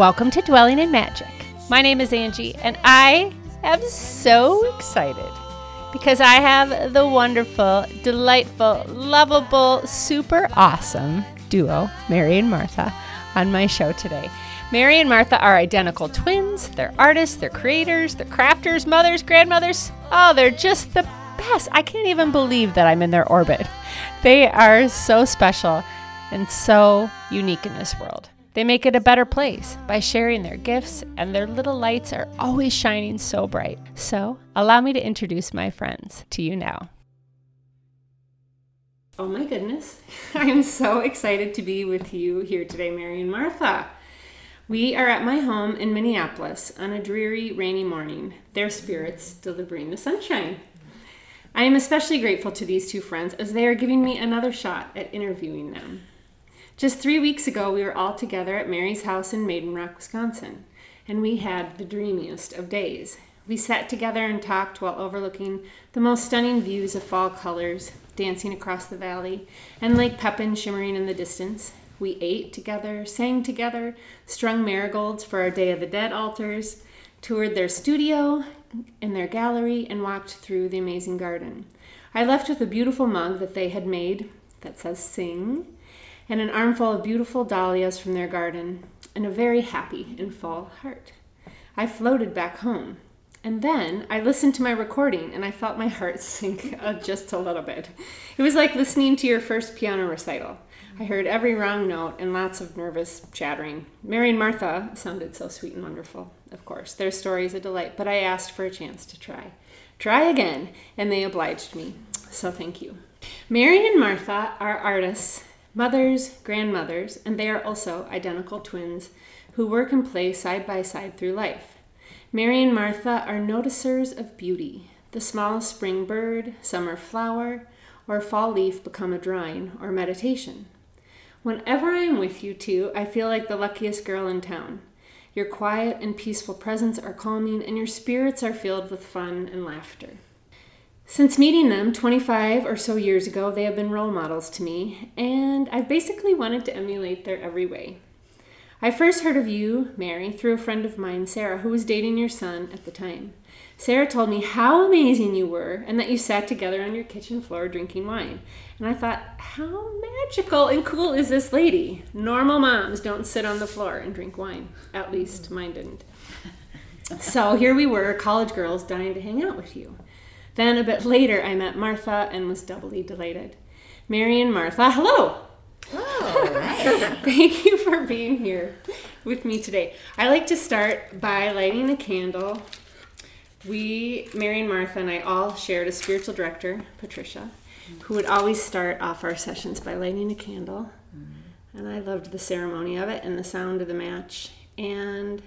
Welcome to Dwelling in Magic. My name is Angie, and I am so excited because I have the wonderful, delightful, lovable, super awesome duo, Mary and Martha, on my show today. Mary and Martha are identical twins. They're artists, they're creators, they're crafters, mothers, grandmothers. Oh, they're just the best. I can't even believe that I'm in their orbit. They are so special and so unique in this world. They make it a better place by sharing their gifts, and their little lights are always shining so bright. So, allow me to introduce my friends to you now. Oh my goodness. I'm so excited to be with you here today, Mary and Martha. We are at my home in Minneapolis on a dreary, rainy morning, their spirits delivering the sunshine. I am especially grateful to these two friends as they are giving me another shot at interviewing them. Just three weeks ago, we were all together at Mary's house in Maiden Rock, Wisconsin, and we had the dreamiest of days. We sat together and talked while overlooking the most stunning views of fall colors dancing across the valley and Lake Pepin shimmering in the distance. We ate together, sang together, strung marigolds for our Day of the Dead altars, toured their studio and their gallery, and walked through the amazing garden. I left with a beautiful mug that they had made that says Sing and an armful of beautiful dahlias from their garden, and a very happy and full heart. I floated back home. And then I listened to my recording and I felt my heart sink just a little bit. It was like listening to your first piano recital. I heard every wrong note and lots of nervous chattering. Mary and Martha sounded so sweet and wonderful, of course. Their story is a delight, but I asked for a chance to try. Try again, and they obliged me. So thank you. Mary and Martha are artists mothers, grandmothers, and they are also identical twins who work and play side by side through life. Mary and Martha are noticers of beauty. The small spring bird, summer flower, or fall leaf become a drawing or meditation. Whenever I am with you two, I feel like the luckiest girl in town. Your quiet and peaceful presence are calming, and your spirits are filled with fun and laughter. Since meeting them 25 or so years ago, they have been role models to me, and I've basically wanted to emulate their every way. I first heard of you, Mary, through a friend of mine, Sarah, who was dating your son at the time. Sarah told me how amazing you were and that you sat together on your kitchen floor drinking wine. And I thought, how magical and cool is this lady? Normal moms don't sit on the floor and drink wine. At least mine didn't. So here we were, college girls, dying to hang out with you. Then a bit later, I met Martha and was doubly delighted. Mary and Martha, hello! Oh, Thank you for being here with me today. I like to start by lighting a candle. We, Mary and Martha, and I all shared a spiritual director, Patricia, mm. who would always start off our sessions by lighting a candle. Mm. And I loved the ceremony of it and the sound of the match. And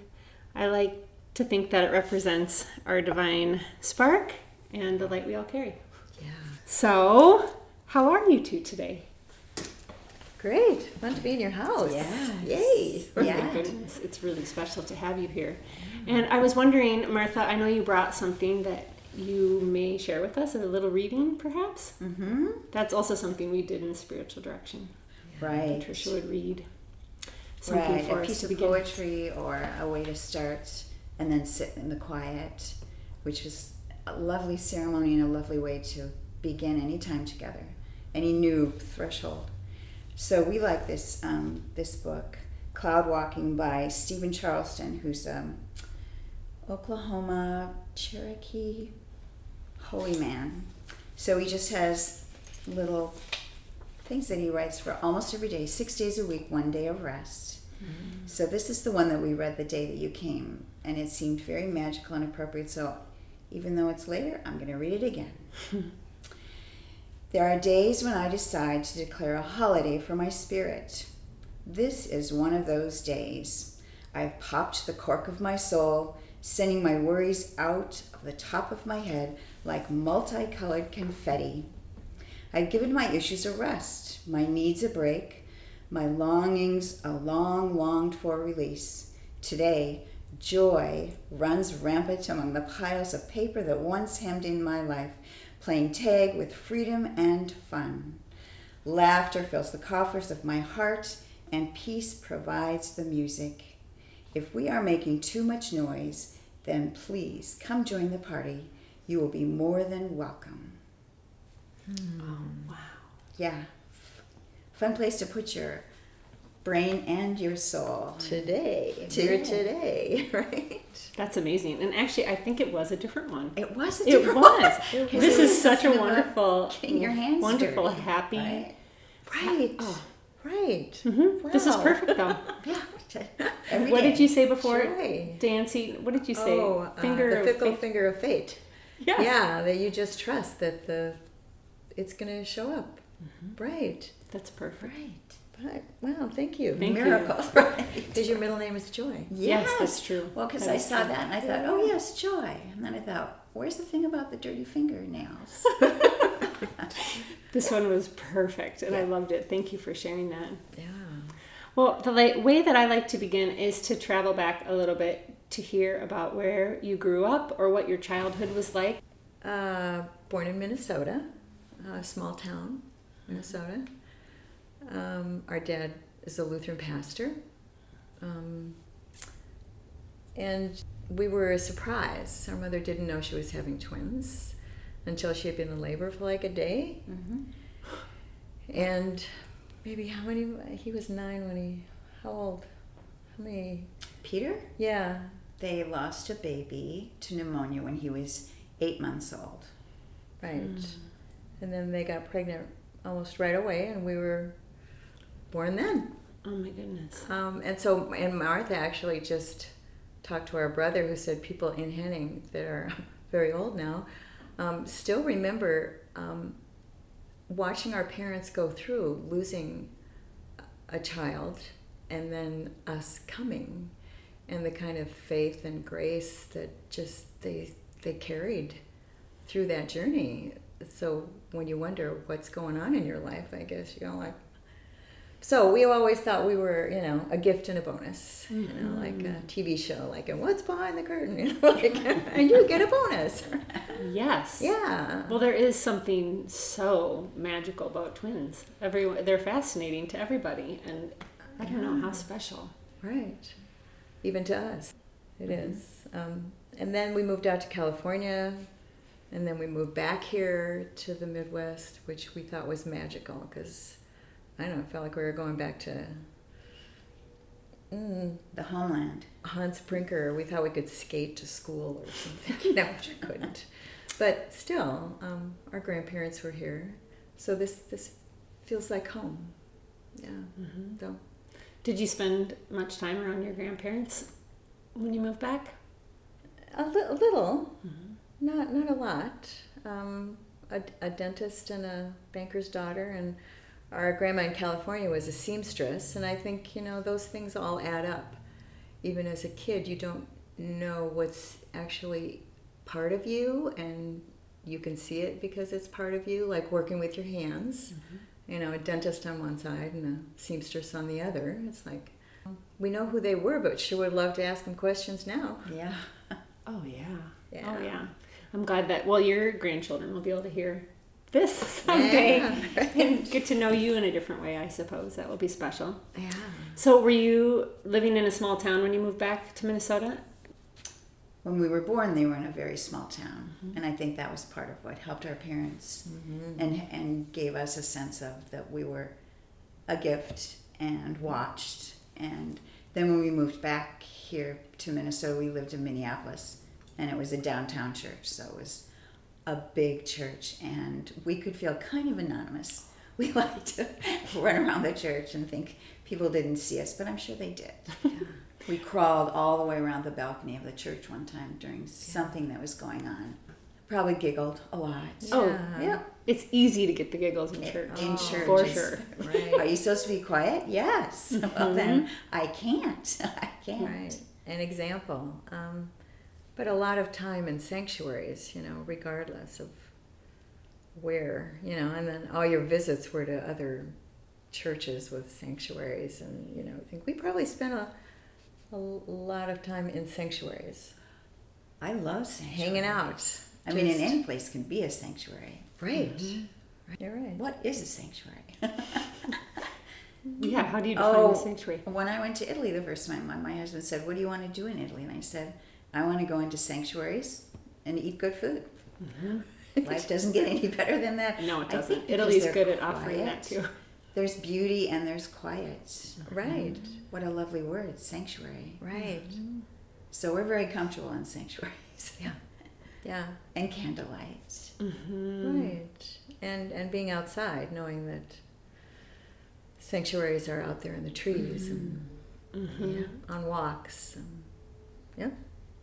I like to think that it represents our divine spark and the light we all carry. Yeah. So, how are you two today? Great. Fun to be in your house. Yes. Yay. Oh Yeah. my goodness, it's really special to have you here. And I was wondering, Martha, I know you brought something that you may share with us, a little reading perhaps? Mm-hmm. That's also something we did in spiritual direction. Right. Patricia would read something Right. for A piece of poetry or a way to start and then sit in the quiet, which was a lovely ceremony and a lovely way to begin any time together, any new threshold. So we like this um, this book, Cloud Walking by Steven Charleston, who's um, Oklahoma Cherokee holy man. So he just has little things that he writes for almost every day, six days a week, one day of rest. So this is the one that we read the day that you came, and it seemed very magical and appropriate. So even though it's later, I'm going to read it again. there are days when I decide to declare a holiday for my spirit. This is one of those days. I've popped the cork of my soul, sending my worries out of the top of my head like multicolored confetti. I've given my issues a rest, my needs a break, my longings a long longed for release. Today, joy runs rampant among the piles of paper that once hemmed in my life, playing tag with freedom and fun. Laughter fills the coffers of my heart, and peace provides the music. If we are making too much noise, then please come join the party. You will be more than welcome. Hmm. Oh, wow. Yeah. Fun place to put your brain and your soul. Today, Today. here today, right? That's amazing. And actually, I think it was a different one. It was a It different was. one. This is such a wonderful, Getting your hands wonderful, dirty, happy. right? Right, Oh. right. Mhm. This is perfect, though. Yeah. Every what day. did you say before, Joy. Dancy? What did you say? Oh, uh, the fickle fate? finger of fate. Yes. Yeah, that you just trust that the it's going to show up. Mm-hmm. Right. That's perfect. Right. But, wow, thank you. Thank you. Miracle. Right. Because your middle name is Joy. Yes, that's true. Well, because I saw true. that and I thought, oh yes, joy. And then I thought, where's the thing about the dirty fingernails? This one was perfect, and I loved it. Thank you for sharing that. Yeah. Well, the way that I like to begin is to travel back a little bit to hear about where you grew up or what your childhood was like. Uh, born in Minnesota, a small town, Minnesota. Um, our dad is a Lutheran pastor. Um, and we were surprised. Our mother didn't know she was having twins until she had been in labor for like a day. hmm And maybe how many? He was nine when he. How old? How many? Peter, Yeah. they lost a baby to pneumonia when he was eight months old. Right. And then they got pregnant almost right away, and we were born then. Oh my goodness. Um, and so, and Martha actually just talked to our brother who said people in Henning that are very old now um, still remember um, watching our parents go through losing a child and then us coming and the kind of faith and grace that just they they carried through that journey so when you wonder what's going on in your life i guess you go like so we always thought we were, you know, a gift and a bonus, you know, like a TV show, like and what's behind the curtain, you know, like, and you get a bonus. Yes. Yeah. Well, there is something so magical about twins. Everyone, they're fascinating to everybody, and I don't know how special. Right. Even to us, it is. Um, and then we moved out to California, and then we moved back here to the Midwest, which we thought was magical because I don't know, it felt like we were going back to mm, The homeland. Hans Brinker. We thought we could skate to school or something. no, which we couldn't. But still, um, our grandparents were here, so this this feels like home. Yeah. So Did you spend much time around your grandparents when you moved back? a, li- a little, not not a lot. Um, a, a dentist and a banker's daughter, and our grandma in California was a seamstress, and I think you know those things all add up. Even as a kid, you don't know what's actually part of you, and you can see it because it's part of you, like working with your hands. Mm-hmm. You know, a dentist on one side and a seamstress on the other. It's like we know who they were, but sure would love to ask them questions now. Yeah. Oh yeah. Yeah. Oh yeah. I'm glad that well your grandchildren will be able to hear this someday Yeah, and get to know you in a different way. I suppose that will be special. Yeah. So, were you living in a small town when you moved back to Minnesota? When we were born, they were in a very small town, mm-hmm. and I think that was part of what helped our parents mm-hmm. and and gave us a sense of that we were a gift and watched. And then when we moved back here to Minnesota, we lived in Minneapolis, and it was a downtown church, so it was a big church, and we could feel kind of anonymous. We liked to run around the church and think people didn't see us, but I'm sure they did. We crawled all the way around the balcony of the church one time during something that was going on. Probably giggled a lot. Oh, Yeah. yeah. It's easy to get the giggles in church. In Oh, church. for sure. Right. Are you supposed to be quiet? Yes. Well, then I can't. I can't. Right. An example. Um, but a lot of time in sanctuaries, you know, regardless of where, you know, and then all your visits were to other churches with sanctuaries. And, you know, I think we probably spent a, a lot of time in sanctuaries, I love sanctuary. hanging out. I mean, and Just- any place can be a sanctuary. Mm-hmm. Right. You're right. What is a sanctuary? Yeah, how do you oh, define Oh, the sanctuary? when I went to Italy the first time, my, my husband said, "What do you want to do in Italy?" And I said, "I want to go into sanctuaries and eat good food." Life doesn't get any better than that. Mm-hmm. No, it doesn't. Italy's they're good at offering quiet. that too. There's beauty and there's quiet. Right. What a lovely word, sanctuary. Right. So we're very comfortable in sanctuaries. Yeah. Yeah. and candlelight. Mm-hmm. Right. And and being outside, knowing that sanctuaries are out there in the trees and Mm-hmm. yeah, on walks. And, yeah.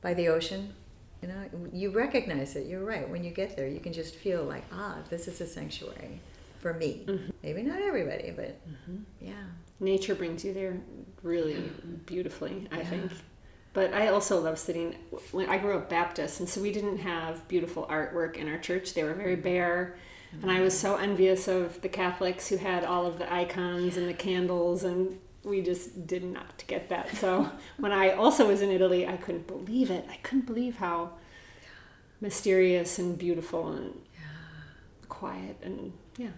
By the ocean. You know, you recognize it. You're right. When you get there, you can just feel like, ah, this is a sanctuary for me. Mm-hmm. Maybe not everybody, but yeah. Nature brings you there really beautifully, I think. But I also love sitting. When I grew up Baptist, and so we didn't have beautiful artwork in our church. They were very bare, and I was so envious of the Catholics who had all of the icons and the candles, and we just did not get that. So when I also was in Italy, I couldn't believe it. I couldn't believe how mysterious and beautiful and quiet and yeah,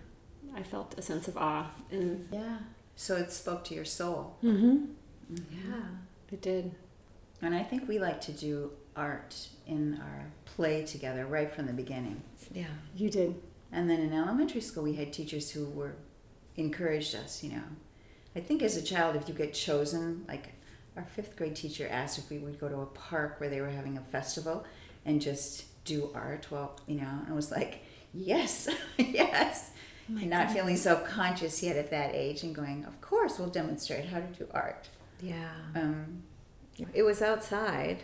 I felt a sense of awe and Yeah. So it spoke to your soul. mm-hmm. Yeah. it did. And I think we like to do art in our play together right from the beginning. Yeah. You did. And then in elementary school, we had teachers who were encouraged us, you know. I think as a child, if you get chosen, like our fifth grade teacher asked if we would go to a park where they were having a festival and just do art. Well, you know, and I was like, yes, yes. Not feeling self conscious yet at that age and going, of course, we'll demonstrate how to do art. Yeah. Um, It was outside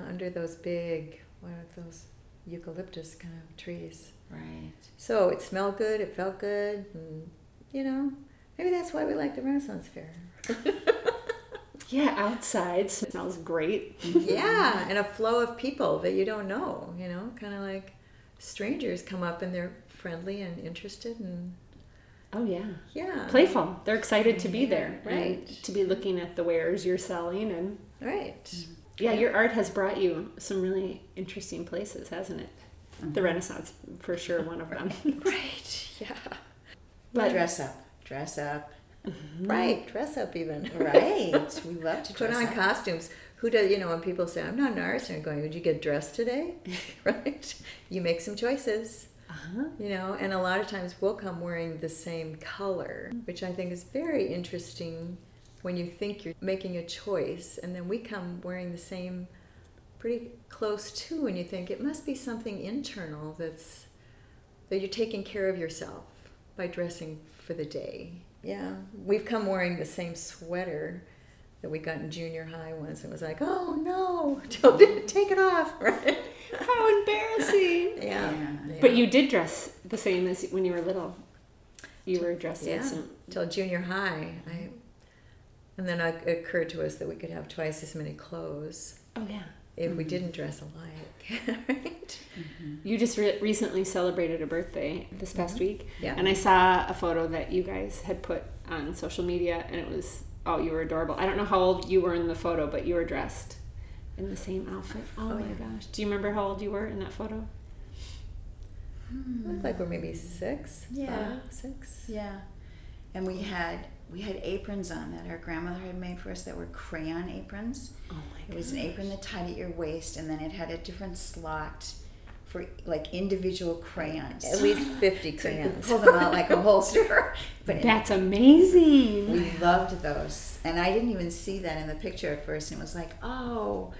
under those big, what are those eucalyptus kind of trees. right. So it smelled good, it felt good, and you know, maybe that's why we like the Renaissance Fair. Yeah, outside smells great. yeah, and a flow of people that you don't know, you know, kind of like strangers come up and they're friendly and interested and Oh yeah. yeah. Playful. They're excited to be there. Right. to be looking at the wares you're selling and Right. Mm-hmm. yeah, your art has brought you some really interesting places, hasn't it? The mm-hmm. Renaissance for sure one of them. Right. Yeah. But dress up. Dress up. Right. Dress up even. Right. we love to Put on up. costumes. Who does, you know, when people say, I'm not an artist, I'm going, Would you get dressed today? right? You make some choices, uh-huh. you know, and a lot of times we'll come wearing the same color, which I think is very interesting when you think you're making a choice, and then we come wearing the same, pretty close to, and you think it must be something internal that's, that you're taking care of yourself by dressing for the day. Yeah, we've come wearing the same sweater that we got in junior high once and was like, oh no, don't take it off, right? How embarrassing. Yeah. Yeah. But you did dress the same as when you were little. You were dressed Yeah. as some Till junior high. I, and then it occurred to us that we could have twice as many clothes Oh yeah. If we mm-hmm. didn't dress alike, right? Mm-hmm. You just re- recently celebrated a birthday this past mm-hmm. week, Yeah. and I saw a photo that you guys had put on social media, and it was oh, you were adorable. I don't know how old you were in the photo, but you were dressed in the same outfit. Oh, oh my yeah. gosh! Do you remember how old you were in that photo? Hmm. Looked like we're maybe six. Yeah. five, six. Yeah. And we had we had aprons on that our grandmother had made for us that were crayon aprons. Oh my gosh. It was an apron that tied at your waist and then it had a different slot for like individual crayons. At least 50 so crayons. pull them out like a holster. But That's amazing. we loved those. And I didn't even see that in the picture at first and it was like, oh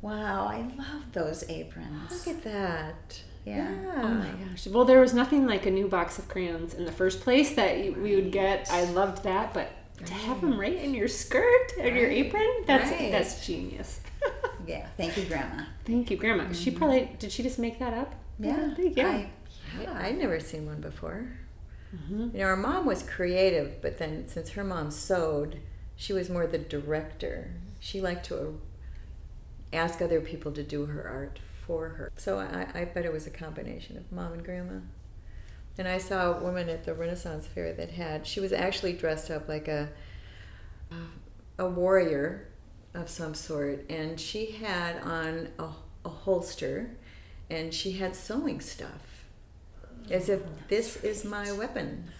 wow, I love those aprons. Look at that. Yeah. Oh my gosh. Well, there was nothing like a new box of crayons in the first place that you, we would get. I loved that, but to have them right in your skirt or your apron, that's Right. that's genius. Yeah. Thank you, Grandma. Thank you, Grandma. She probably did. She just make that up? Yeah. Yeah. I, I, I'd never seen one before. Mm-hmm. You know, our mom was creative, but then since her mom sewed, she was more the director. She liked to ask other people to do her art for her. So I, I bet it was a combination of mom and grandma. And I saw a woman at the Renaissance Fair that had, she was actually dressed up like a, a warrior of some sort, and she had on a, a holster and she had sewing stuff as if this is my weapon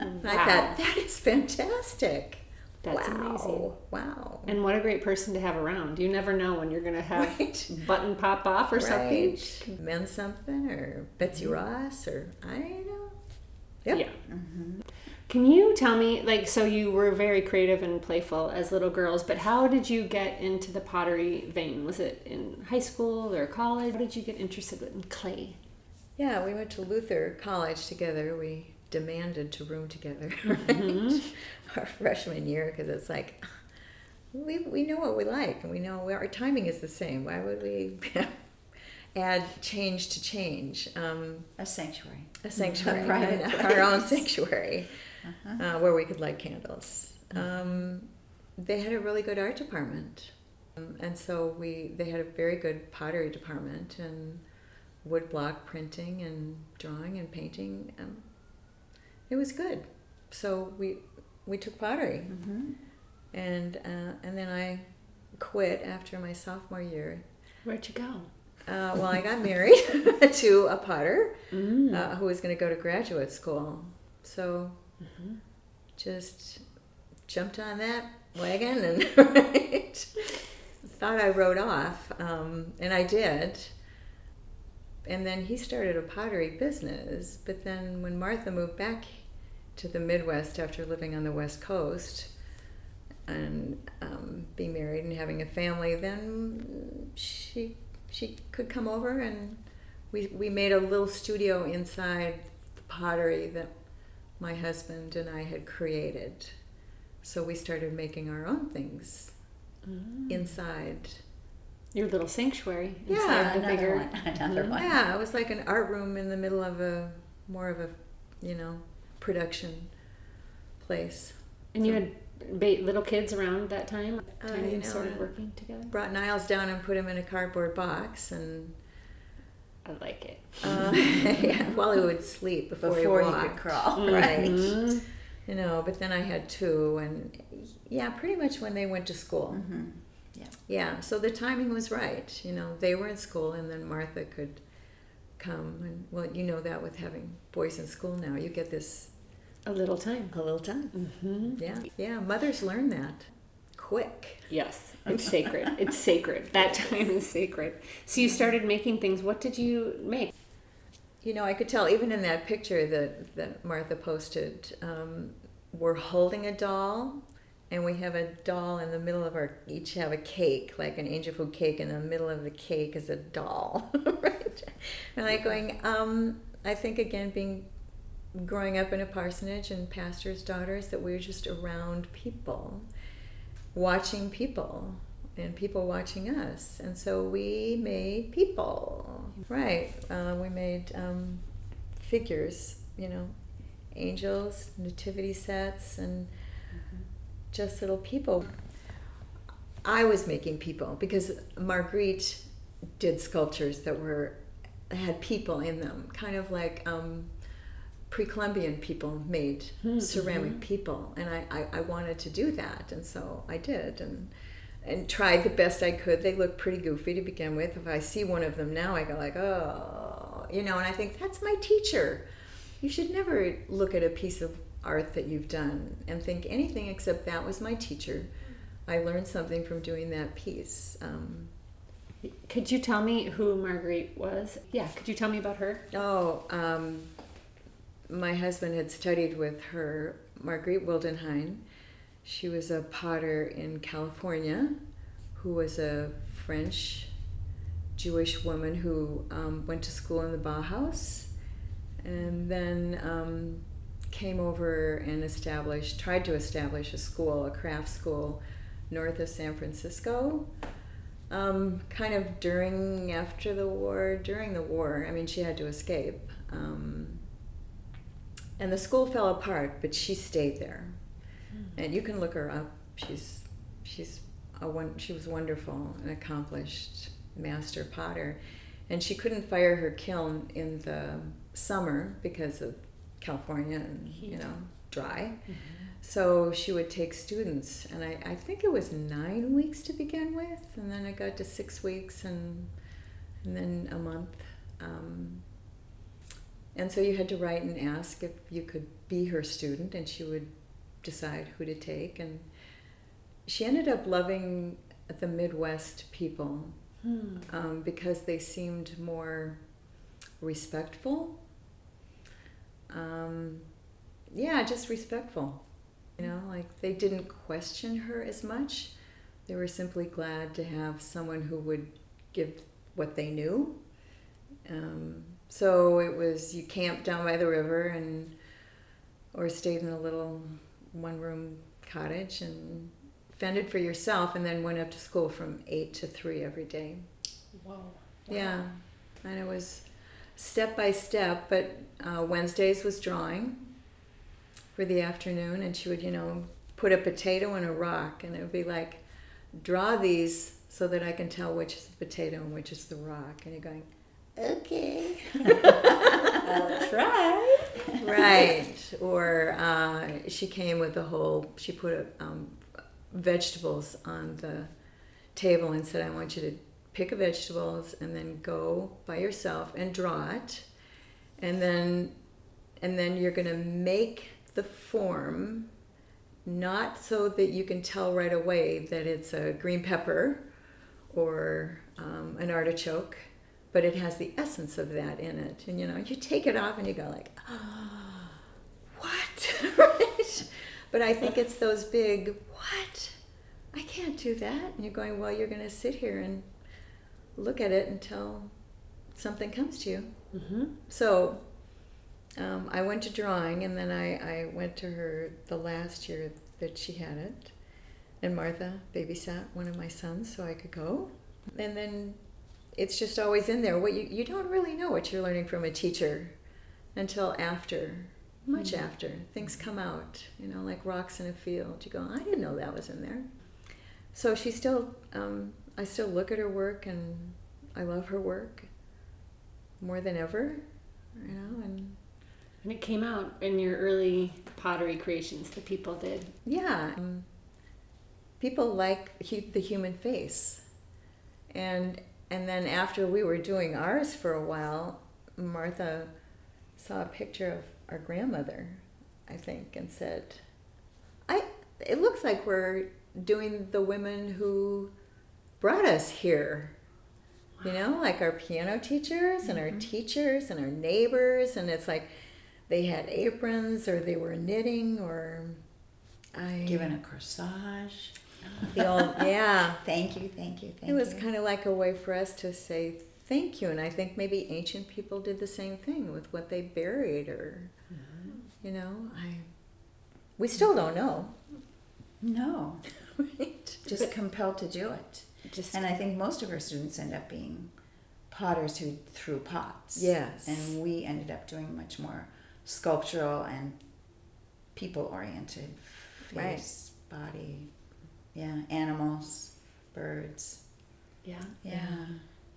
And I thought, that is fantastic. That's wow. amazing. Wow. And what a great person to have around. You never know when you're going to have Right. button pop off or something. Right. Men something or Betsy Ross or I don't know. Yep. Yeah. Can you tell me, like, so you were very creative and playful as little girls, but how did you get into the pottery vein? Was it in high school or college? How did you get interested in clay? Yeah, we went to Luther College together. We demanded to room together Mm-hmm. our freshman year because it's like we, we know what we like and we know our timing is the same. Why would we add change to change? Um, A sanctuary. a sanctuary, A private our own sanctuary uh, where we could light candles. Um, they had a really good art department, um, and so we they had a very good pottery department and woodblock printing and drawing and painting. Um, it was good, so we we took pottery, Mm-hmm. and uh, and then I quit after my sophomore year. Where'd you go? Uh, well, I got married to a potter Mm. uh, who was going to go to graduate school. So just jumped on that wagon and right, thought I rode off, um, and I did. And then he started a pottery business. But then when Martha moved back to the Midwest after living on the West Coast and um, being married and having a family, then she she could come over and we, we made a little studio inside the pottery that my husband and I had created. So we started making our own things inside. Your little sanctuary Yeah, inside the another bigger. one. Another one. Yeah, it was like an art room in the middle of a more of a, you know, production place. And you had ba- little kids around that time? Uh, Time you you know, started uh, working together? Brought Niles down and put him in a cardboard box, and I like it. uh, yeah, while he would sleep before, Before he you walked. could crawl. Right. Mhm. You know, but then I had two, and yeah, pretty much when they went to school. Mm-hmm. Yeah. Yeah, so the timing was right. You know, they were in school, and then Martha could come. And well, you know that with having boys in school now, you get this A little time. a little time. hmm Yeah, yeah. Mothers learn that quick. Yes, it's sacred. It's sacred. That time is sacred. So you started making things. What did you make? You know, I could tell even in that picture that that Martha posted. Um, we're holding a doll, and we have a doll in the middle of our. Each have a cake, like an angel food cake. In the middle of the cake is a doll, right? And like going. Um, I think again, being growing up in a parsonage and pastors' daughters, that we were just around people, watching people, and people watching us. And so we made people. Right. Uh, we made um, figures, you know, angels, nativity sets, and just little people. I was making people because Marguerite did sculptures that were had people in them, kind of like um, pre-Columbian people made ceramic people, and I, I, I wanted to do that, and so I did, and and tried the best I could. They look pretty goofy to begin with. If I see one of them now, I go like, oh, you know, and I think that's my teacher. You should never look at a piece of art that you've done and think anything except that was my teacher. I learned something from doing that piece. Um, Could you tell me who Marguerite was? Yeah, could you tell me about her? Oh, um, my husband had studied with her, Marguerite Wildenhain. She was a potter in California who was a French Jewish woman who um, went to school in the Bauhaus and then um, came over and established, tried to establish a school, a craft school north of San Francisco um, kind of during after the war during the war. I mean she had to escape. Um, and the school fell apart but she stayed there. And you can look her up. She's she's a one she was wonderful and accomplished master potter. And she couldn't fire her kiln in the summer because of california and you know dry so she would take students, and I, I think it was nine weeks to begin with, and then I got to six weeks, and and then a month. Um, and so you had to write and ask if you could be her student, and she would decide who to take. And she ended up loving the Midwest people Hmm. um, because they seemed more respectful. Um, yeah, just respectful. You know, like they didn't question her as much. They were simply glad to have someone who would give what they knew. Um, so it was you camped down by the river and or stayed in a little one room cottage and fended for yourself and then went up to school from 8 to 3 every day. Whoa. Yeah, and it was step by step. But uh, Wednesdays was drawing for the afternoon, and she would, you know, put a potato in a rock, and it would be like, draw these so that I can tell which is the potato and which is the rock. And you're going, okay, I'll try. right. Or uh, she came with a whole. She put um, vegetables on the table and said, "I want you to pick a vegetables and then go by yourself and draw it, and then and then you're going to make the form." Not so that you can tell right away that it's a green pepper or um, an artichoke, but it has the essence of that in it. And you know, you take it off and you go like, oh, what? right? But I think it's those big, what? I can't do that. And you're going, well, you're going to sit here and look at it until something comes to you. Mm-hmm. So um, I went to drawing, and then I, I went to her the last year that she had it. And Martha babysat one of my sons so I could go. And then it's just always in there. What you, you don't really know what you're learning from a teacher until after, much after. Things come out, you know, like rocks in a field. You go, I didn't know that was in there. So she still, um, I still look at her work and I love her work more than ever, you know, and And it came out in your early pottery creations that people did. Yeah. Um, people like the human face. And and then after we were doing ours for a while, Martha saw a picture of our grandmother, I think, and said, "I it looks like we're doing the women who brought us here." You know, like our piano teachers and our mm-hmm. teachers and our neighbors and it's like they had aprons or they were knitting or I Given a corsage. the old yeah. Thank you, thank you, thank It was you. kind of like a way for us to say thank you, and I think maybe ancient people did the same thing with what they buried, or mm-hmm. you know, I we still don't know, no, right? just compelled to do it. Just And I think most of our students end up being potters who threw pots. Yes. And we ended up doing much more sculptural and people oriented Right. body, yeah, animals, birds. Yeah. Yeah.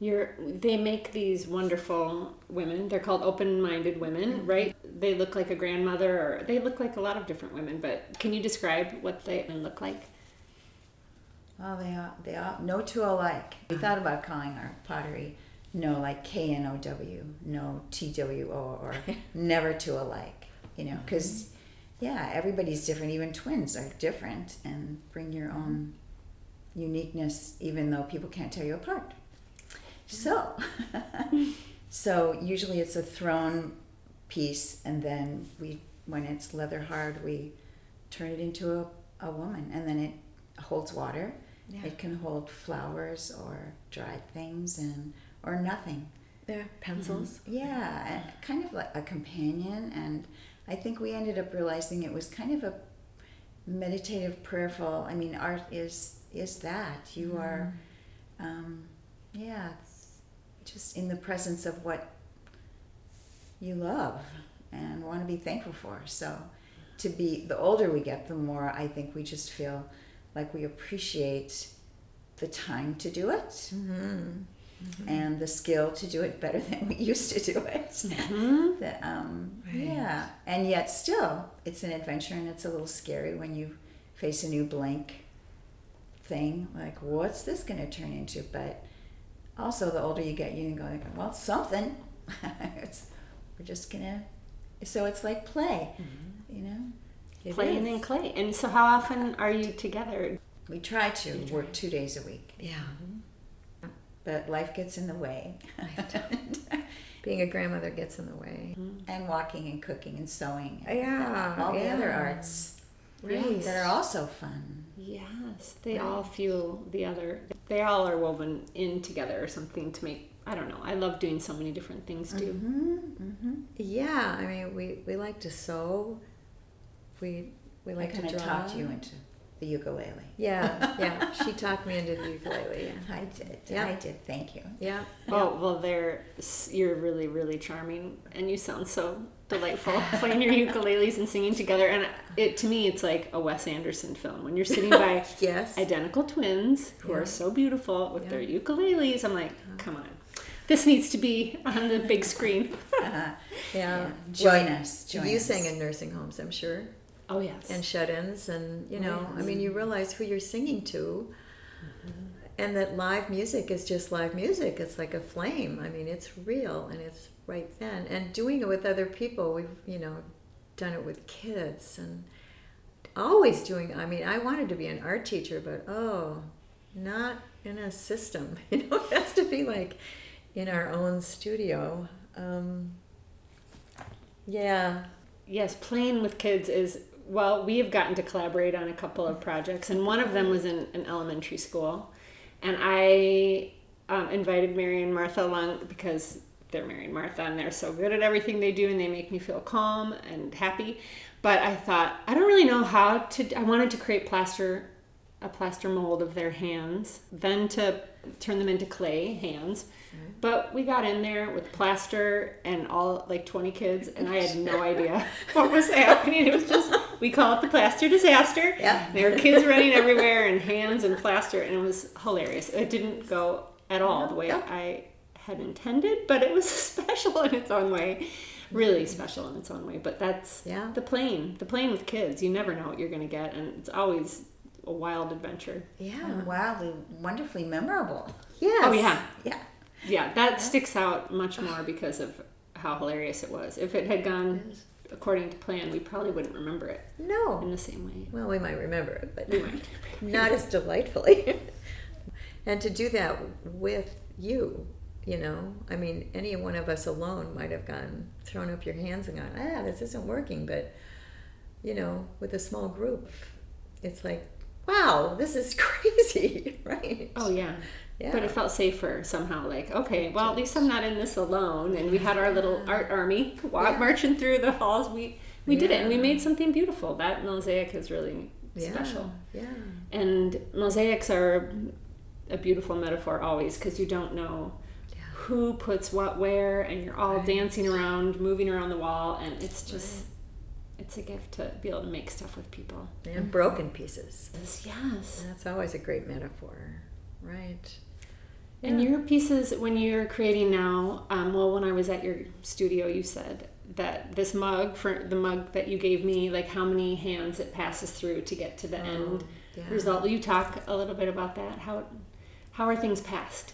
You're, they make these wonderful women. They're called open-minded women, mm-hmm. right? They look like a grandmother, or they look like a lot of different women. But can you describe what they look like? Oh, they are, they are no two alike. We thought about calling our pottery no like K N O W, no T W O, or never two alike. You know, because mm-hmm. yeah, everybody's different. Even twins are different and bring your own uniqueness, even though people can't tell you apart. So, so usually it's a thrown piece, and then we, when it's leather hard, we turn it into a, a woman, and then it holds water. Yeah. It can hold flowers or dried things and or nothing. yeah, pencils. Yeah, kind of like a companion. And I think we ended up realizing it was kind of a meditative, prayerful. I mean, art is is that you are, um, yeah, just in the presence of what you love and want to be thankful for. So, to be the older we get, the more I think we just feel like we appreciate the time to do it Mm-hmm. and the skill to do it better than we used to do it. Mm-hmm. That, um, Right. Yeah, and yet still, it's an adventure and it's a little scary when you face a new blank thing. Like, what's this going to turn into? But also, the older you get, you can go like, well, something. it's we're just gonna. So it's like play, Mm-hmm. you know. It Playing is. in clay. And so, how often are you together? We try to work two days a week, Yeah. but life gets in the way. Being a grandmother gets in the way. Mm-hmm. and walking and cooking and sewing. and Yeah, all the other arts Right. that are also fun. Yes, they all fuel the other. They all are woven in together or something to make. I don't know. I love doing so many different things too. Mm-hmm, mm-hmm. Yeah, I mean, we, we like to sew. We we I like to kind draw. talked you into the ukulele. Yeah, yeah. She talked me into the ukulele. Yeah. I did. Yeah. I did. Thank you. Yeah. Oh well, they're you're really really charming, and you sound so delightful playing your ukuleles and singing together. And it to me, it's like a Wes Anderson film when you're sitting by Yes. identical twins who Yeah. are so beautiful with Yeah. their ukuleles. I'm like, come on, this needs to be on the big screen. Uh-huh. Yeah. Join us. Join you us. sang in nursing homes, I'm sure, Oh yes, and shut-ins, and you know, I yes. mean, you realize who you're singing to, and that live music is just live music. It's like a flame. I mean, it's real, and it's right then. And doing it with other people, we've you know, done it with kids, and always doing. I mean, I wanted to be an art teacher, but oh, not in a system. You know, it has to be like in our own studio. Um, yeah, yes, playing with kids is well. We have gotten to collaborate on a couple of projects, and one of them was in an elementary school, and I um, invited Mary and Martha along because they're Mary and Martha, and they're so good at everything they do, and they make me feel calm and happy. But I thought I don't really know how to. I wanted to create plaster, a plaster mold of their hands, then to turn them into clay hands. Mm-hmm. But we got in there with plaster and all like 20 kids, and I had no idea what was happening. It was just, we call it the plaster disaster. Yeah. There were kids running everywhere and hands and plaster, and it was hilarious. It didn't go at all the way Yeah. I had intended, but it was special in its own way. Really special in its own way. But that's Yeah. the plane, the plane with kids. You never know what you're going to get, and it's always a wild adventure. yeah, And wildly, wonderfully memorable. yes. Oh, yeah. Yeah. Yeah, that sticks out much more because of how hilarious it was. If it had gone according to plan, we probably wouldn't remember it No. in the same way. Well, we might remember it, but might. not as delightfully. and to do that with you, you know, I mean, any one of us alone might have gone, thrown up your hands and gone, ah, this isn't working. But, you know, with a small group, it's like, wow, this is crazy, right? Oh yeah. Yeah. But it felt safer somehow. Like, okay, well, at least I'm not in this alone. And we had our little art army walk, Yeah. marching through the halls. We we did it, and we made something beautiful. That mosaic is really yeah. special. Yeah. And mosaics are a beautiful metaphor always because you don't know Yeah. who puts what where, and you're all Right. dancing around, moving around the wall, and it's just it's a gift to be able to make stuff with people. And broken pieces. Yes. That's always a great metaphor, right? And Yeah. your pieces, when you're creating now, um, well, when I was at your studio, you said that this mug, for the mug that you gave me, like how many hands it passes through to get to the end Oh, yeah. result. Will you talk a little bit about that? How how are things passed?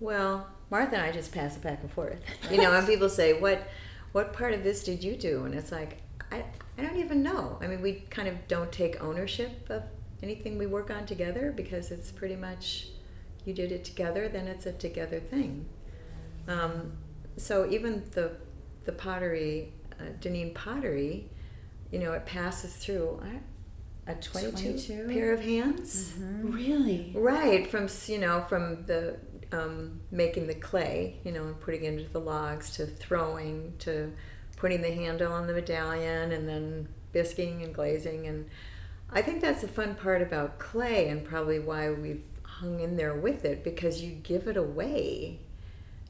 Well, Martha and I just pass it back and forth. You know, and people say, "What, what part of this did you do?" And it's like, I, I don't even know. I mean, we kind of don't take ownership of anything we work on together because it's pretty much you did it together, then it's a together thing. Um, so even the the pottery, uh, Deneen pottery, you know, it passes through a 22, 22? pair of hands. Really? Right, from you know, from the um, making the clay, you know, and putting it into the logs to throwing to putting the handle on the medallion and then bisquing and glazing and I think that's the fun part about clay and probably why we've hung in there with it because you give it away.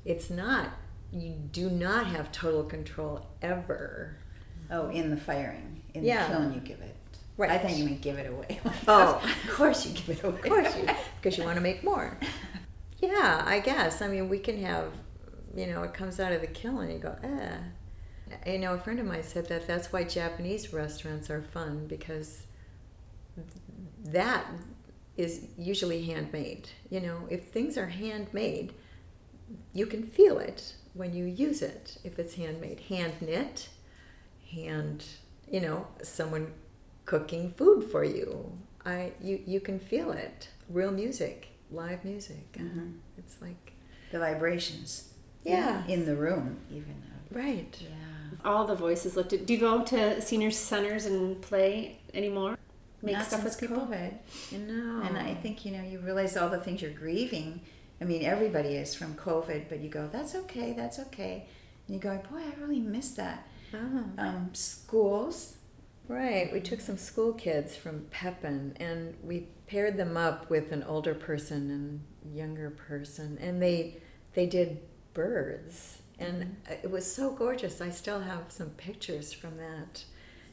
It's not you do not have total control ever. Oh, in the firing. In Yeah. the kiln, you give it. Right. I think you mean give it away. Oh. of course you give it away. Of course, you, because you want to make more. Yeah, I guess. I mean, we can have, you know, it comes out of the kiln and you go, eh. You know, a friend of mine said that that's why Japanese restaurants are fun because that is usually handmade. You know, if things are handmade, you can feel it. when you use it. If it's handmade, hand knit, hand, you know, someone cooking food for you. I you you can feel it. Real music, live music. Mhm. It's like The vibrations. Yeah. In the room, even. Though. right. Yeah. All the voices lifted. Do you go to senior centers and play anymore? Make Not stuff since with people? COVID. No. And I think, you know, you realize all the things you're grieving. I mean, everybody is from COVID, but you go, that's okay, that's okay. And you go, boy, I really miss that. Oh. Um, schools. Right. We took some school kids from Pepin and we paired them up with an older person and younger person and they they did birds and it was so gorgeous. I still have some pictures from that.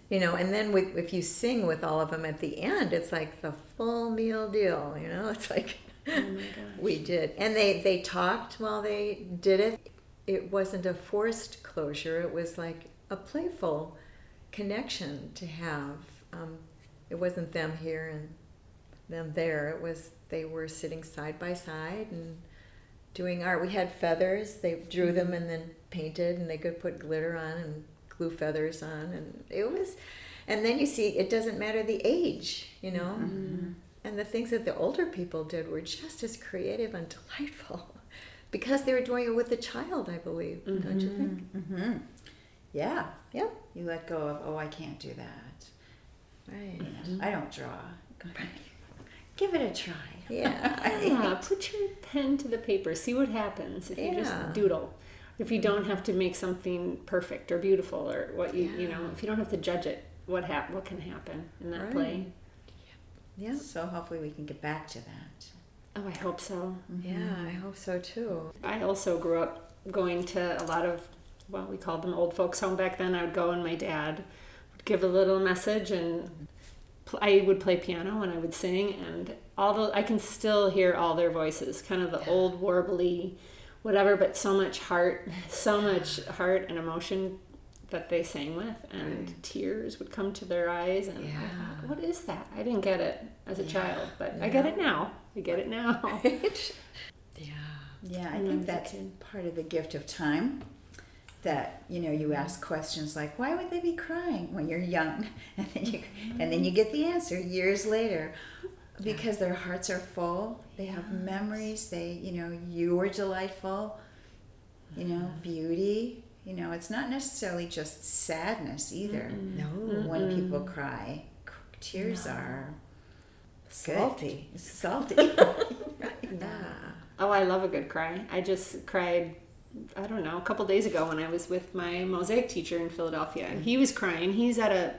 You know, and then with, if you sing with all of them at the end, it's like the full meal deal, you know? It's like Oh we did. And they they talked while they did it. It wasn't a forced closure. It was like a playful connection to have. Um, it wasn't them here and them there. It was they were sitting side by side and doing art. We had feathers. They drew them and then painted, and they could put glitter on and glue feathers on, and it was. And then you see, it doesn't matter the age, you know. And the things that the older people did were just as creative and delightful because they were doing it with a child, I believe. Don't you think? Mm-hmm. Yeah. Yep. You let go of, oh, I can't do that. Right. You know, I don't draw. Give it a try. Yeah. Yeah, put your pen to the paper. See what happens if you just doodle. If you don't have to make something perfect or beautiful or what you you know, if you don't have to judge it, what hap- what can happen in that Right. play? Yeah. So hopefully we can get back to that. Oh, I hope so. Yeah, mm-hmm. I hope so too. I also grew up going to a lot of well, we called them old folks home back then. I would go and my dad would give a little message and pl- I would play piano and I would sing and all the I can still hear all their voices, kind of the old warbly whatever, but so much heart, so much heart and emotion that they sang with and Right. tears would come to their eyes and I Yeah. thought, what is that? I didn't get it as a Yeah. child, but I get it now. I get it now. yeah. Yeah, I When think that's part of the gift of time. That you know, you ask mm-hmm. questions like, "Why would they be crying?" when you're young, and then you mm-hmm. and then you get the answer years later, because their hearts are full. They have memories. They, you know, you were delightful. You know, mm-hmm. beauty. You know, it's not necessarily just sadness either. No. When people cry, c- tears are good. Salty. Salty. Yeah. Oh, I love a good cry. I just cried, I don't know, a couple days ago when I was with my mosaic teacher in Philadelphia, and he was crying. He's at a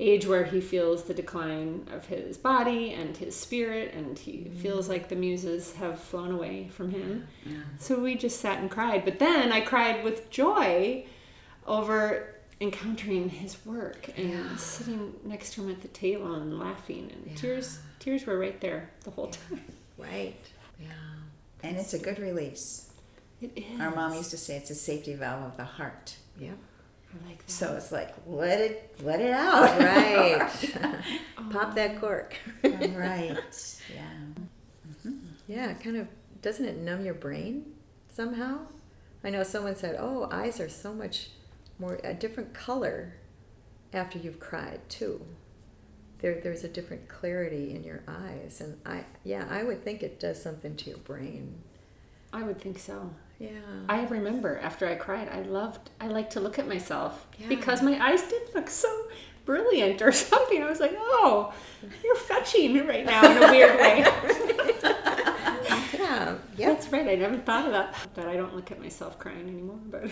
age where he feels the decline of his body and his spirit, and he mm-hmm. feels like the muses have flown away from him. So we just sat and cried. But then I cried with joy over encountering his work and Yeah. sitting next to him at the table and laughing and Yeah. tears tears were right there the whole time. Right. Yeah. and it's a good release. It is. Our mom used to say it's a safety valve of the heart. Yep. I like that. So it's like let it let it out. Right. Pop that cork. right. Yeah. Mm-hmm. Yeah, kind of doesn't it numb your brain somehow? I know someone said, "Oh, eyes are so much more a different color after you've cried too." There, there's a different clarity in your eyes, and I, yeah, I would think it does something to your brain. I would think so. Yeah. I remember after I cried, I loved, I liked to look at myself Yeah. because my eyes did look so brilliant or something. I was like, oh, you're fetching me right now in a weird way. yeah. Yep. That's right. I never thought of that. But I don't look at myself crying anymore. But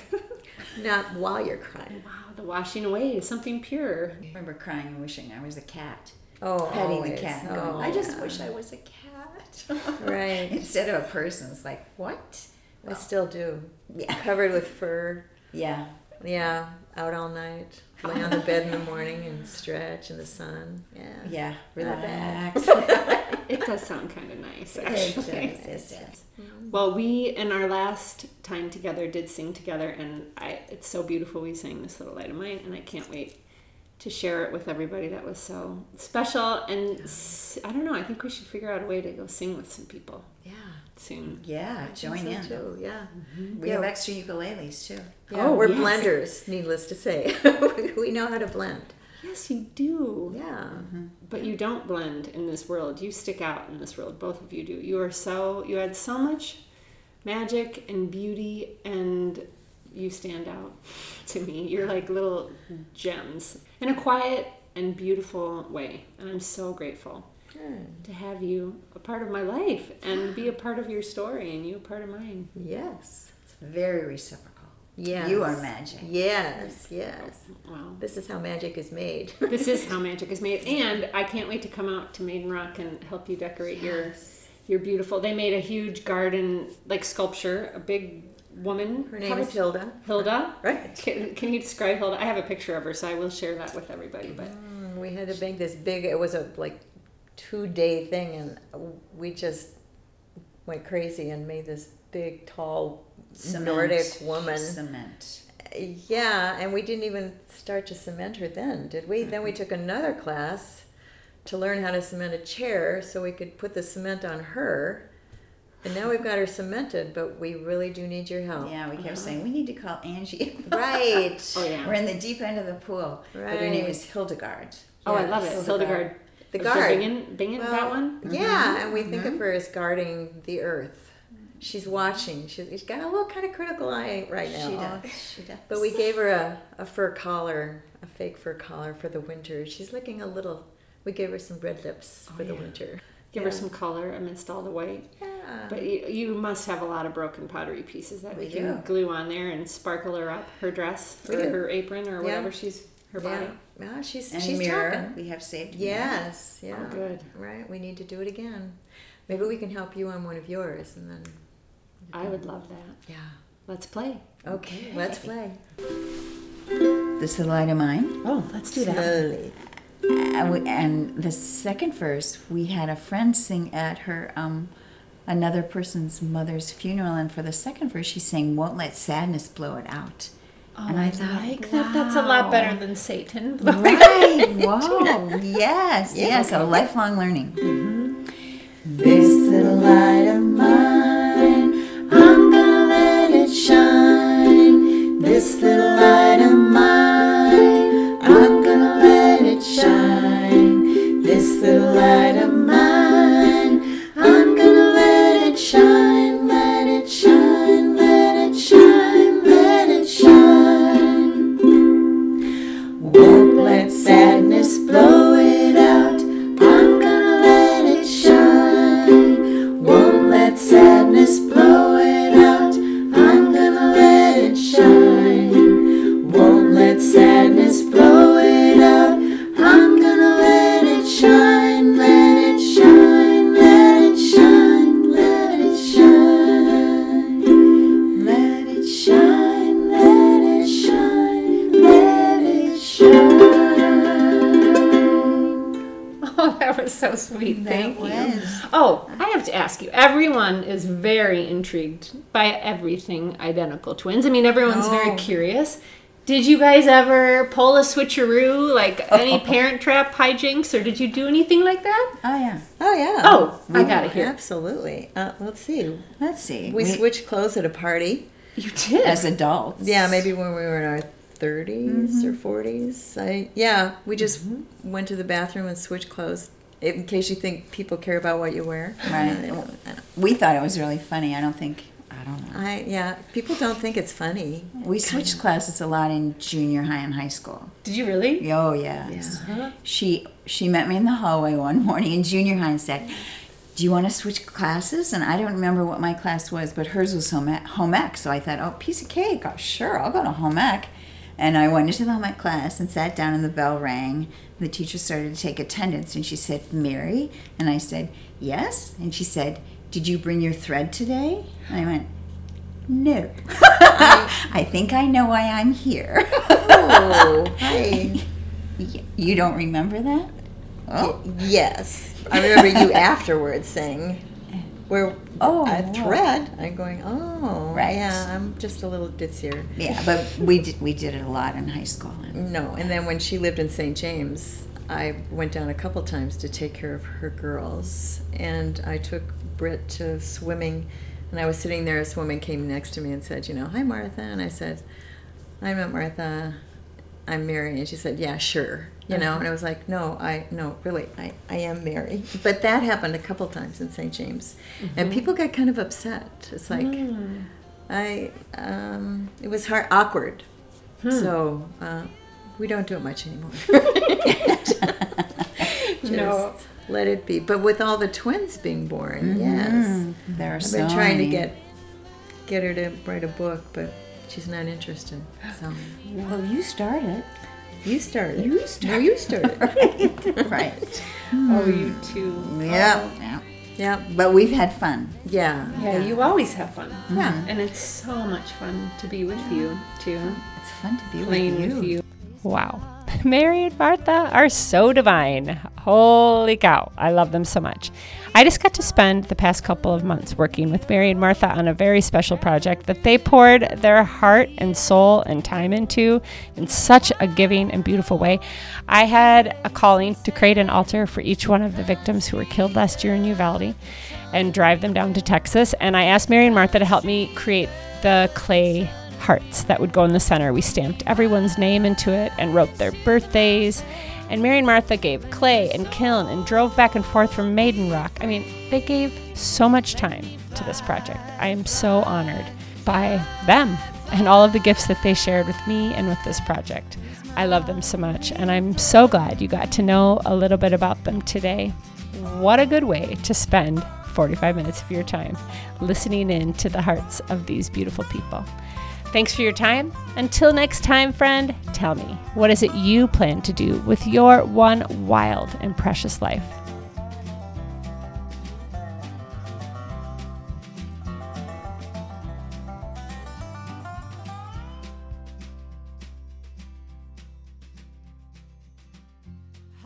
Not while you're crying. wow, the washing away is something pure. I remember crying and wishing I was a cat. Oh, Petting always. the cat. Oh, going, I just yeah. wish I was a cat. Right. Instead of a person. It's like, what? I still do. Yeah. Covered with fur. Yeah. Yeah, out all night, lay on the bed in the morning and stretch in the sun. Yeah. Yeah. Really. Relax. It does sound kind of nice, It actually. does, it does. Mm-hmm. Well, we in our last time together did sing together, and I it's so beautiful. We sang this little light of mine, and I can't wait to share it with everybody. That was so special, and I don't know. I think we should figure out a way to go sing with some people. Yeah. Soon. Yeah, join So in. too, yeah. We Yeah. have extra ukuleles too. Yeah, Oh, we're yes. blenders, needless to say. we know how to blend. Yes, you do. Yeah. Mm-hmm. But you don't blend in this world. You stick out in this world. Both of you do. You are so you had so much magic and beauty and you stand out to me. You're like little gems in a quiet and beautiful way. And I'm so grateful Good. to have you a part of my life and be a part of your story and you a part of mine. Yes. It's very reciprocal. Yeah, You are magic. Yes, yes. Wow. This is how magic is made. this is how magic is made and i can't wait to come out to maiden rock and help you decorate your your beautiful they made a huge garden like sculpture a big woman Her name is was- Hilda. hilda Right. can, can you describe hilda i have a picture of her so i will share that with everybody but Mm, We had to make this big. It was a like two day thing, and we just went crazy and made this big, tall Cement. Nordic woman. Cement. Yeah, and we didn't even start to cement her then, did we? Then we took another class to learn how to cement a chair so we could put the cement on her. And now we've got her cemented, but we really do need your help. Yeah, we kept uh-huh. saying we need to call Angie. Right. oh yeah We're in the deep end of the pool. But her name is Hildegard. oh i love it hildegard The Of guard. bingen, bingen that one Yeah, mm-hmm. and we think of mm-hmm. her as guarding the earth. She's watching. She's, she's got a little kind of critical eye right now. She oh, does. She does. But we gave her a, a fur collar, a fake fur collar for the winter. She's looking a little. We gave her some red lips oh, for the yeah. winter. give her some color amidst all the white Yeah. but you, you must have a lot of broken pottery pieces that we, We can do. glue on there and sparkle her up her dress or her apron or Yeah. whatever she's her body yeah. Yeah, she's and she's mirror. talking. We have saved. mirror. Yes. Yeah. Oh, good. Right. We need to do it again. Maybe we can help you on one of yours, and then. i would love that Yeah. let's play Okay. Let's play. This little light of mine. oh let's do that Slowly. And, we, and the second verse, we had a friend sing at her um, another person's mother's funeral, and for the second verse, she sang "Won't let sadness blow it out." Oh, And I, I thought, like that. That's a lot better than Satan. Right? Whoa! Yes, yes, a lifelong learning. Mm-hmm. This little light of mine, I'm gonna let it shine. This little light of mine, I'm gonna let it shine. This little light of mine, I'm gonna let it shine. Sweet. Thank That you. Oh, I have to ask you. Everyone is very intrigued by everything identical twins. I mean, everyone's very Oh. curious. Did you guys ever pull a switcheroo, like any parent trap hijinks, or did you do anything like that? Oh yeah. Oh yeah. Oh, I gotta hear. Absolutely. Uh, let's see. Let's see. We switched clothes at a party. You did. as adults. Yeah, maybe when we were in our 30s or 40s. I yeah, we just went to the bathroom and switched clothes. In case you think people care about what you wear. Right. We thought it was really funny. I don't think. I don't know. I yeah, people don't think it's funny. We switched classes a lot in junior high and high school. Did you really? Oh yes. Uh-huh. She she met me in the hallway one morning in junior high and said, "Do you want to switch classes?" And I don't remember what my class was, but hers was home ec. Home ec. So I thought, "Oh, piece of cake. Oh, sure, I'll go to home ec." And I went into the home ec class and sat down, and the bell rang. The teacher started to take attendance, and she said, "Mary," and I said, "Yes," and she said, "Did you bring your thread today?" And I went. No. I think I know why I'm here. Oh. You don't remember that? Oh, yes, I remember you afterwards saying, "Where Oh, a thread?" I'm going, "Oh, Right. Yeah, I'm just a little ditzier." yeah, but we did we did it a lot in high school. No, and then when she lived in St. James, I went down a couple times to take care of her girls, and I took Britt to swimming, and I was sitting there. This woman came next to me and said, "You know, hi Martha," and I said, "I'm not Martha. I'm Mary." And she said, "Yeah, sure." You know, and I was like, "No, I no, really, I I am Mary." But that happened a couple times in St. James, Mm-hmm. and people got kind of upset. It's like. Mm. I um, it was hard, awkward. Hmm. So uh, we don't do it much anymore. Just No. let it be. But with all the twins being born, yes, Mm, there are I've so been trying to get get her to write a book, but she's not interested. So Well, you started. You started. You No, you started. right. Oh, you too. Hmm. Oh, yeah. yeah. yeah, But we've had fun. yeah, Yeah, you always have fun. Yeah. Mm-hmm. And it's so much fun to be with you, too. It's fun to be Playing with you. with you. Wow. Mary and Martha are so divine. Holy cow. I love them so much. I just got to spend the past couple of months working with Mary and Martha on a very special project that they poured their heart and soul and time into in such a giving and beautiful way. I had a calling to create an altar for each one of the victims who were killed last year in Uvalde and drive them down to Texas. And I asked Mary and Martha to help me create the clay hearts that would go in the center. We stamped everyone's name into it and wrote their birthdays. And Mary and Martha gave clay and kiln and drove back and forth from Maiden Rock. I mean, they gave so much time to this project. I am so honored by them and all of the gifts that they shared with me and with this project. I love them so much, and I'm so glad you got to know a little bit about them today. What a good way to spend 45 minutes of your time listening in to the hearts of these beautiful people. Thanks for your time. Until next time, friend, tell me, what is it you plan to do with your one wild and precious life?